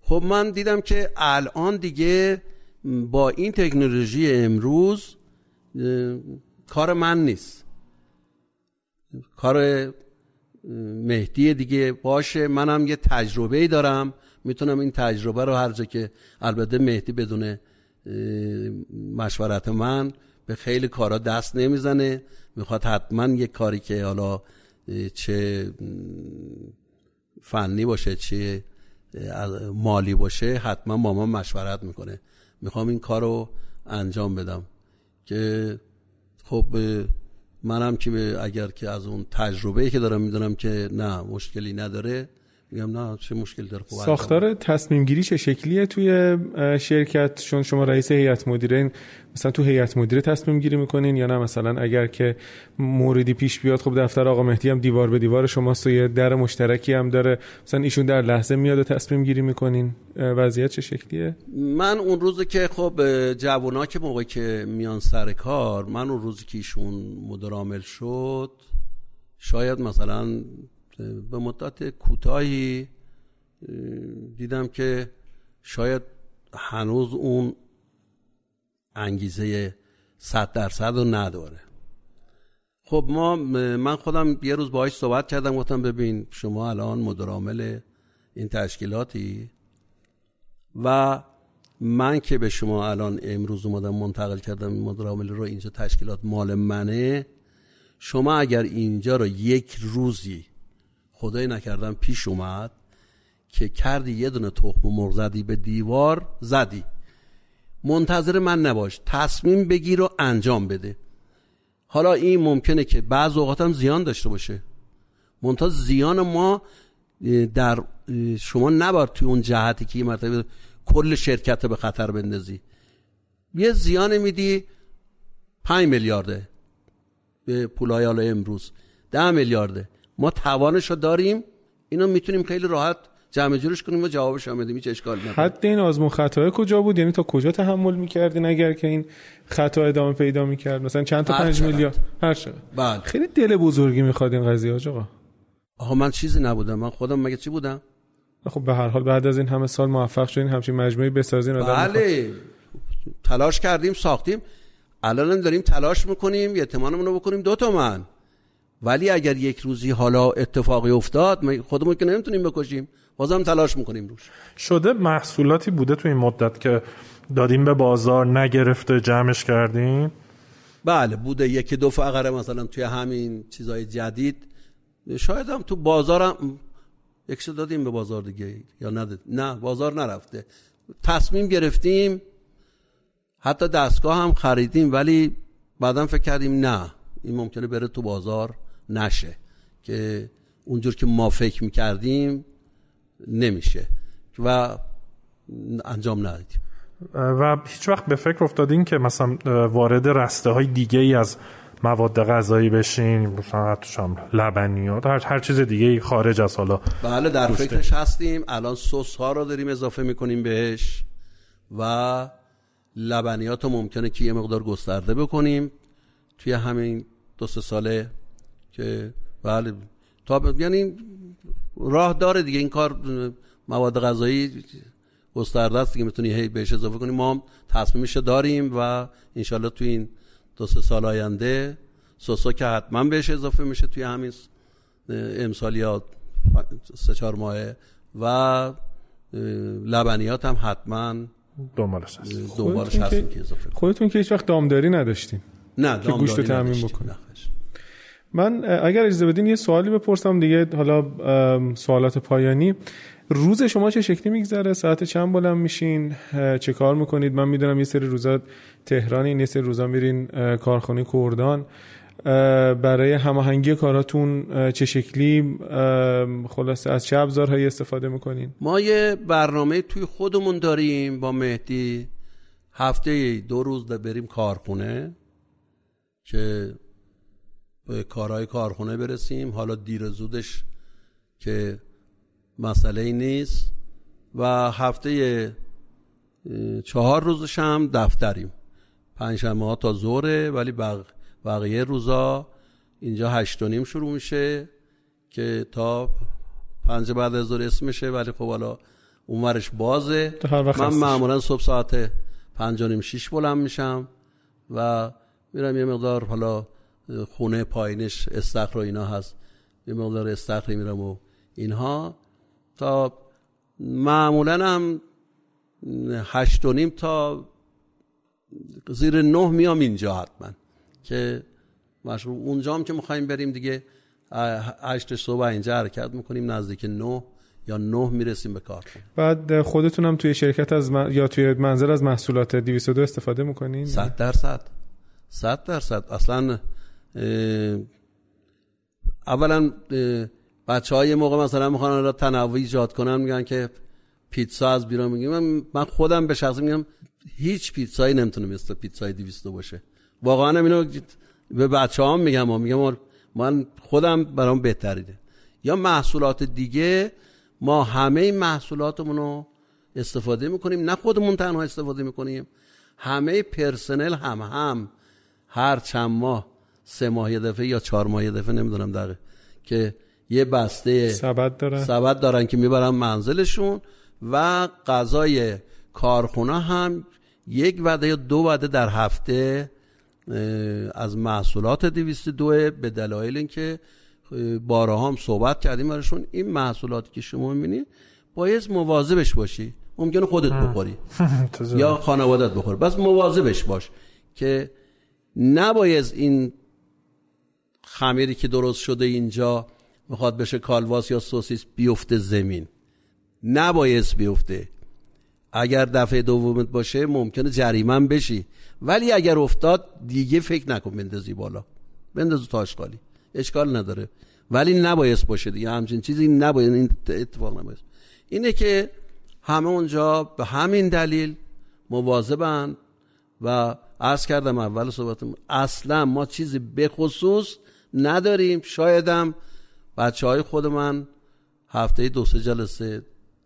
خب من دیدم که الان دیگه با این تکنولوژی امروز کار من نیست. کار مهدی دیگه باشه منم یه تجربه دارم. می‌تونم این تجربه رو هر جا که البته مهدی بدون مشورت من به خیلی کارا دست نمی‌زنه. می‌خواد حتما یه کاری که حالا چه فنی باشه چه مالی باشه حتما با مشورت می‌کنه. می‌خوام این کار رو انجام بدم. که خب منم که اگر که از اون تجربه که دارم می‌دونم که نه مشکلی نداره میگم نه چه مشکل داره خوب ساختار تصمیم گیری چه شکلیه توی شرکت؟ چون شما رئیس هیئت مدیره مثلا تو هیئت مدیره تصمیم گیری می‌کنین یا نه؟ مثلا اگر که موردی پیش بیاد خب دفتر آقا مهدی هم دیوار به دیوار شماست و یه در مشترکی هم داره. مثلا ایشون در لحظه میاد و تصمیم گیری می‌کنین وضعیت چه شکلیه؟ من اون روزی که خب جوونا که موقعی که میان سر کار من اون روزی که ایشون مدیر شد شاید مثلا به مدت کوتاهی دیدم که شاید هنوز اون انگیزه صد درصد رو نداره. خب ما من خودم یه روز باهاش صحبت کردم گفتم ببین شما الان مدرامل این تشکیلاتی و من که به شما الان امروز اومدم منتقل کردم این مدرامل رو اینجا تشکیلات مال منه شما اگر اینجا رو یک روزی خدای نکردم پیش اومد که کردی یه دونه تخم مرغ زدی به دیوار زدی. منتظر من نباش تصمیم بگیر و انجام بده. حالا این ممکنه که بعض اوقات هم زیان داشته باشه. منتها زیان ما در شما نبار توی اون جهتی که مرتبه کل شرکت به خطر بندازی. یه زیان میدی پنج میلیارده. به پولای حالا امروز ده میلیارده. ما توانش رو داریم اینو می‌تونیم خیلی راحت جمع جورش کنیم و جوابش هم بدیم هیچ اشکال نداره حد این آزمون خطای کجا بود؟ یعنی تا کجا تحمل می‌کردین اگر که این خطا ادامه پیدا می‌کرد؟ مثلا چند تا 5 میلیارد هر چقدر. بله. خیلی دل بزرگی می‌خواد این قضیه آقا. آقا من چیزی نبودم. من خودم مگه چی بودم؟ خب به هر حال بعد از این همه سال موفق شدین همچین مجموعه بسازین بله. تلاش کردیم ساختیم. الان داریم تلاش می‌کنیم اعتمادمون رو بکنیم. دو تومن. ولی اگر یک روزی حالا اتفاقی افتاد خودمون که نمی‌تونیم بکشیم. بازم تلاش می‌کنیم روش. شده محصولاتی بوده تو این مدت که دادیم به بازار نگرفته جمعش کردیم؟ بله بوده. یکی دو فقره مثلا توی همین چیزای جدید. شاید هم تو بازارم یکشو دادیم به بازار دیگه. یا نداد نه بازار نرفته. تصمیم گرفتیم. حتی دستگاه هم خریدیم ولی بعدا فکر کردیم نه این ممکنه بره تو بازار. نشه. که اونجور که ما فکر می‌کردیم نمیشه. و انجام ندادیم. و هیچ وقت به فکر افتادین که مثلا وارد رسته های دیگه ای از مواد غذایی بشین مثلا هم لبنیات هر هر چیز دیگه ای خارج از حالا بله در فکرش هستیم. الان سس ها رو داریم اضافه می‌کنیم بهش و لبنیات رو ممکنه که یه مقدار گسترده بکنیم. توی همین دو سه ساله که بله. تا یعنی راه داره دیگه. این کار مواد غذایی گسترده است دیگه. می‌تونی هی بهش اضافه کنیم ما هم تصمیمش داریم و انشالله توی این دو سه سال آینده سوسو که حتما بهش اضافه میشه توی همین امسال یا سه چهار ماهه و لبنیات هم حتما دنبالش هست دنبالش هستیم که اضافه خودتون که هیچ وقت دامداری نداشتین. نه که گوشت دامداری تامین نداشتیم. من اگر اجازه بدین یه سوالی بپرسم دیگه حالا سوالات پایانی. روز شما چه شکلی میگذره؟ ساعت چند بلند میشین؟ چه کار می‌کنید؟ من می‌دونم یه سری روزا تهرانی یه سری روزا میرین کارخانه کردان. برای هماهنگی کاراتون چه شکلی؟ خلاصه از چه ابزارهایی استفاده می‌کنین؟ ما یه برنامه توی خودمون داریم با مهدی. هفته دو روز بریم کارخونه که به کارهای کارخونه برسیم. حالا دیر زودش که مسئله ای نیست. و هفته چهار روزش هم دفتریم. پنجشنبه ها تا ظهره ولی بق... بقیه روزا اینجا هشت و نیم شروع میشه که تا پنج بعد از ظهر اسمشه ولی خب حالا اونورش بازه. من. معمولا صبح ساعت پنج و نیم شیش بلند میشم و میرم یه مقدار حالا خونه پایینش استخر و اینا هست. یه مقدار استخری میرم و اینها. تا معمولا هم هشت و نیم تا زیر نه میام اینجا حتما که مشروع اونجا هم که می‌خوایم بریم دیگه هشت صبح اینجا حرکت می‌کنیم نزدیک نه یا نه می‌رسیم به کار. بعد خودتونم توی شرکت از م- یا توی منزل از محصولات 202 استفاده می‌کنین؟ صد درصد. صد درصد. اصلا اولا بچه های موقع مثلا می‌خوان را تنوع ایجاد کنن میگن که پیتزا از بیرون میگیم من, من خودم به شخص میگم هیچ پیتزایی نمی‌تونه مثل پیتزای 200 باشه. واقعا اینو به بچه هم میگم و میگم من خودم برام بهتریده یا محصولات دیگه ما همه محصولاتمون رو استفاده می‌کنیم. نه خودمون تنها استفاده می‌کنیم همه پرسنل هم هم هر چند ماه سه ماه یه دفعه یا چهار ماه یه دفعه نمی‌دونم دقیق که یه بسته سبد دارن. سبد دارن که می‌برن منزلشون و غذای کارخونه هم یک وعده یا دو وعده در هفته از محصولات 202 به دلایل اینکه بارها هم صحبت کردیم براشون. این محصولاتی که شما می‌بینید باید مواظبش باشی. ممکنه خودت بخوری. یا خانوادت بخوره. بس مواظبش باش که نباید این خمیری که درست شده اینجا می‌خواد بشه کالواس یا سوسیس بیفته زمین. نباید بیفته. اگر دفعه دومت باشه ممکنه جریمن بشی. ولی اگر افتاد دیگه فکر نکن بندازی بالا. بندازو تا اشکالی اشکال نداره. ولی نباید باشه دیگه. همچین چیزی نباید. این اتفاق نباید. اینه که همه اونجا به همین دلیل مواظبن و عرض کردم اول صحبتم. اصلا ما چیزی به خصوص نداریم. شایدم بچه های خود من هفته دو سه جلسه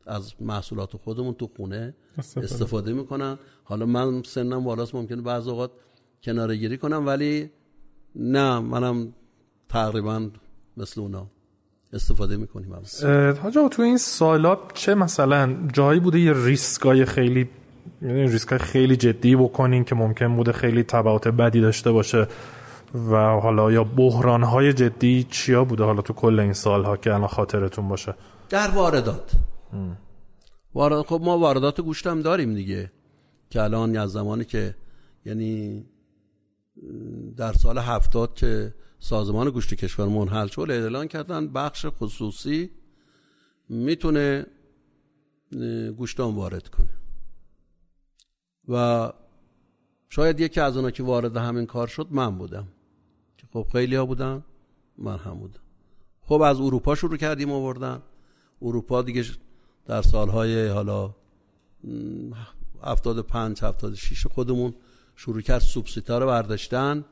از محصولات خودمون تو خونه استفاده. استفاده می‌کنن. حالا من سنم بالاست ممکنه بعض اوقات کناره گیری کنم ولی نه منم تقریبا مثل اونا استفاده می‌کنیم. حاج آقا تو این سالا چه مثلا جایی بوده یه ریسکای خیلی یعنی ریسکای خیلی جدی بکنین که ممکن بوده خیلی تبعات بدی داشته باشه؟ و حالا یا بحران های جدی چیا بوده؟ حالا تو کل این سالها که الان خاطرتون باشه. در واردات. وارد خب ما واردات گوشت هم داریم دیگه. که الان از زمانی که یعنی در سال هفتاد که سازمان گوشت کشور منحل شد اعلان کردن بخش خصوصی می‌تونه گوشتان وارد کنه. و شاید یکی از اونا که وارد همین کار شد من بودم. خب خیلی ها بودن من هم بودم. خب از اروپا شروع کردیم آوردن. اروپا دیگه در سالهای حالا 75 76 خودمون شروع کرد سوبسیتا رو برداشتن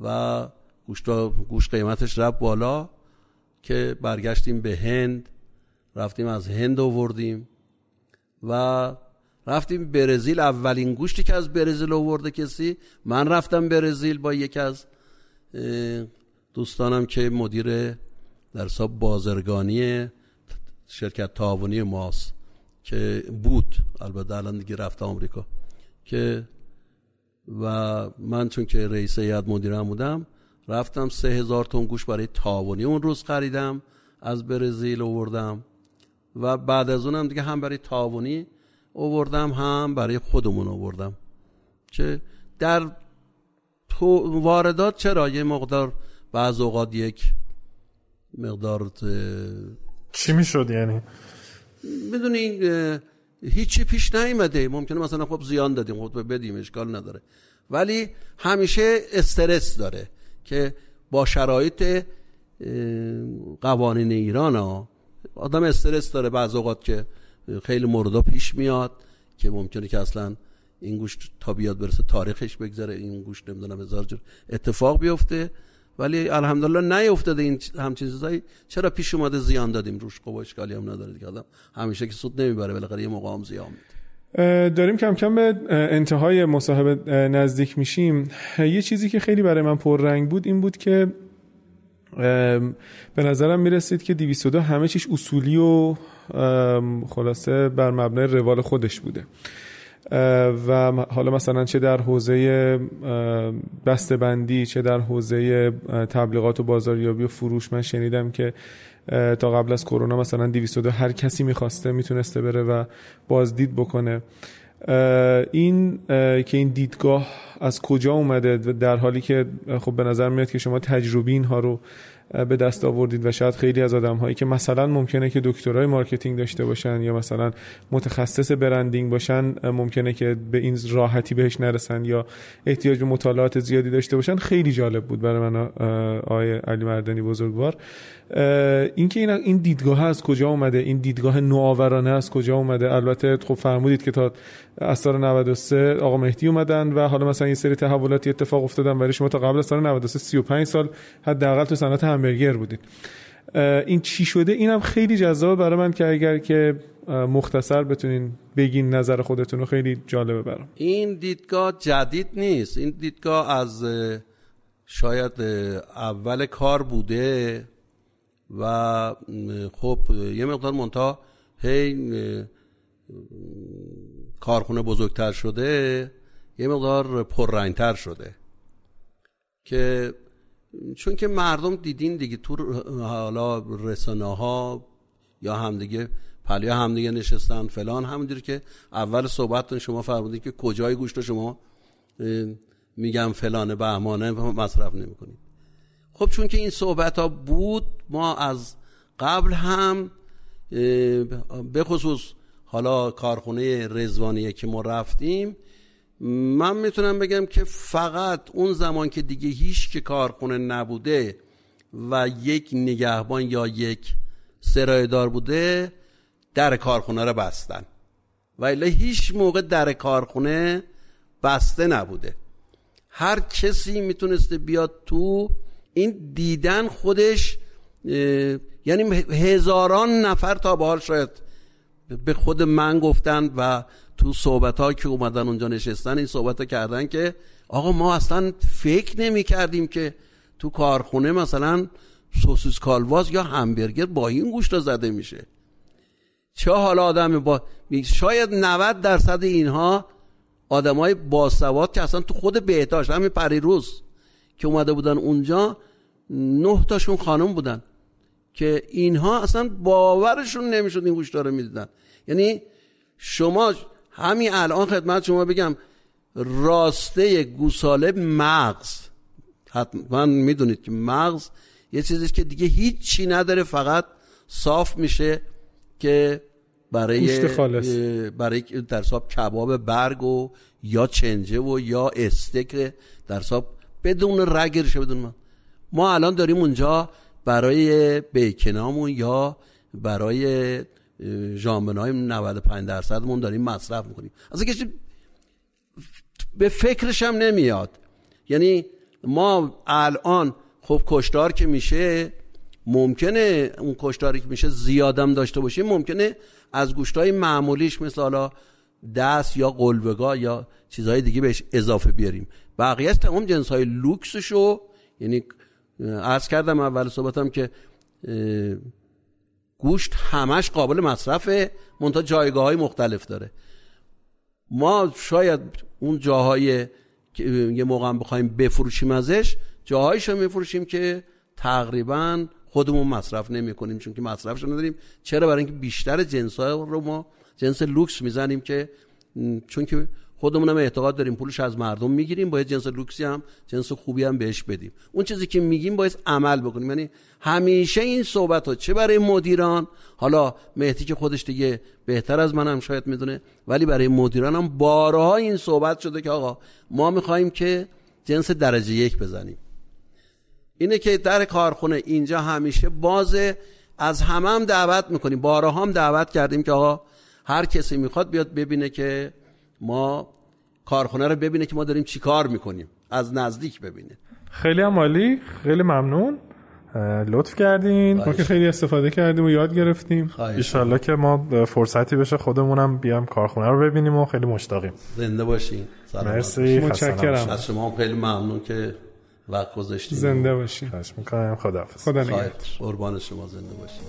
و گوشت گوش قیمتش رفت بالا که برگشتیم به هند. رفتیم از هند آوردیم و رفتیم برزیل. اولین گوشتی که از برزیل آورده کسی من رفتم برزیل با یکی از دوستانم که مدیر در حساب بازرگانی شرکت تعاونی ماست که بود البته الان دیگه رفته آمریکا که و من چون که رئیس هیئت مدیرم بودم رفتم سه هزار تن گوش برای تعاونی اون روز خریدم از برزیل آوردم و بعد از اونم دیگه هم برای تعاونی آوردم هم برای خودمون آوردم که در واردات چرا یه مقدار بعض اوقات یک مقدار چی می‌شد یعنی؟ می‌دونی هیچی پیش نیومده. ممکنه مثلا خب زیان دادیم خب بدیم اشکال نداره. ولی همیشه استرس داره که با شرایط قوانین ایران ها آدم استرس داره بعض اوقات که خیلی موردا پیش میاد که ممکنه که اصلا این گوشت تا بیاد برسه تاریخش بگذره این گوشت نمی‌دونم هزار جور اتفاق بیفته. ولی الحمدلله نیفتاده این همچین چیزایی. چرا پیش اومده زیان دادیم؟ روش خب اشکالی هم نداره دیگه. آدم همیشه که سود نمی‌بره بالاخره یه موقع هم زیان میده. داریم کم کم به انتهای مصاحبه نزدیک میشیم. یه چیزی که خیلی برای من پررنگ بود این بود که به نظرم می‌رسید که 202 همه چیش اصولی و خلاصه بر مبنای روال خودش بوده. و حالا مثلا چه در حوزه بندی چه در حوزه تبلیغات و بازاریابی و فروش. من شنیدم که تا قبل از کرونا مثلا 202 هر کسی می‌خواسته می‌تونسته بره و بازدید بکنه. این که این دیدگاه از کجا اومده؟ در حالی که خب به نظر میاد که شما تجربی اینها رو به دست آوردید و شاید خیلی از آدم هایی که مثلا ممکنه که دکترای marketing داشته باشن یا مثلا متخصص branding باشن ممکنه که به این راحتی بهش نرسن یا احتیاج به مطالعات زیادی داشته باشن. خیلی جالب بود برای من آقای علی مردانی بزرگوار. اینکه این این دیدگاه از کجا اومده؟ این دیدگاه نوآورانه از کجا اومده؟ البته خب فرمودید که تا از سال 93 آقا مهدی اومدن و حالا مثلا این سری تحولاتی اتفاق افتادن برای شما تا قبل از سال 93 35 سال حداقل تو صنعت همبرگر بودید این چی شده؟ اینم خیلی جذاب برای من که اگر که مختصر بتونین بگین نظر خودتون رو خیلی جالبه برام. این دیدگاه جدید نیست. این دیدگاه از شاید اول کار بوده و خب یه مقدار منتها هی کارخونه بزرگتر شده یه مقدار پررنگتر شده. که چون که مردم دیدین دیگه تو حالا رسانه ها یا همدیگه پلیا همدیگه نشستن فلان همونجوری که اول صحبتتون شما فرمودین که کجای گوشت شما میگم فلان بهمانه مصرف نمی‌کنید. خب چون که این صحبت ها بود ما از قبل هم به خصوص حالا کارخونه رزوانیه که ما رفتیم من می‌تونم بگم که فقط اون زمان که دیگه هیچ که کارخونه نبوده و یک نگهبان یا یک سرایدار بوده در کارخونه رو بستن. و هیچ موقع در کارخونه بسته نبوده. هر کسی می‌تونسته بیاد تو این دیدن خودش یعنی هزاران نفر تا به حال شاید به خود من گفتن و تو صحبت ها که اومدن اونجا نشستن این صحبت ها کردن که آقا ما اصلا فکر نمی کردیم که تو کارخونه مثلا سوسیس کالواز یا همبرگر با این گوشت زده میشه. چه حالا آدم با شاید 90 درصد اینها آدمای باسواد که اصلا تو خود بهداشت همین پریروز که اومده بودن اونجا نه تاشون خانم بودن. که اینها اصلا باورشون نمی‌شد این گوشت رو می‌دیدن. یعنی شما همین الان خدمت شما بگم راسته گوساله مغز. حتما می‌دونید که مغز یه چیزی که دیگه هیچی نداره فقط صاف میشه که برای خالص. برای در حساب کباب برگ و یا چنجه و یا استک در حساب بدون رگرشه بدون ما. ما الان داریم اونجا برای بیکنامون یا برای ژامبنای 95 درصدمون داریم مصرف می‌کنیم. از کسی به فکرش هم نمیاد. یعنی ما الان خب کشتار که میشه ممکنه اون کشتاری که میشه زیادم داشته باشیم ممکنه از گوشتای معمولیش مثل حالا دست یا قلوگا یا چیزهای دیگه بهش اضافه بیاریم. بقیهش تمام جنس های لوکسشو یعنی عرض کردم اول صحبتم که گوشت همش قابل مصرفه منتها جایگاه های مختلف داره. ما شاید اون جاهای که یه موقع بخوایم بفروشیم ازش جاهایش رو میفروشیم که تقریبا خودمون مصرف نمی کنیم چون که مصرفش نداریم. چرا؟ برای اینکه بیشتر جنس ها رو ما جنس لوکس می‌زنیم که چون که خودمون هم اعتقاد داریم پولش از مردم می‌گیریم باید جنس لوکسی هم جنس خوبی هم بهش بدیم. اون چیزی که میگیم باید عمل بکنیم. یعنی همیشه این صحبت ها چه برای مدیران؟ حالا مهدی که خودش دیگه بهتر از منم شاید می‌دونه ولی برای مدیران هم بارها این صحبت شده که آقا ما می‌خوایم که جنس درجه یک بزنیم. اینه که در کارخونه اینجا همیشه بازه از همه هم دعوت می‌کنیم. بارها هم دعوت کردیم که آقا هر کسی می‌خواد بیاد ببینه که ما کارخونه رو ببینه که ما داریم چی کار می‌کنیم. از نزدیک ببینه. خیلی هم عالی خیلی ممنون. لطف کردین. ما که خیلی استفاده کردیم و یاد گرفتیم. ایشالله که ما فرصتی بشه خودمونم بیام کارخونه رو ببینیم و خیلی مشتاقیم. زنده باشین. مرسی. متشکرم. از شما خیلی ممنون که وقت گذاشتین. زنده باشین. خواهش می‌کنم. خداحافظ. خدا نگهدار. قربان شما زنده باشین.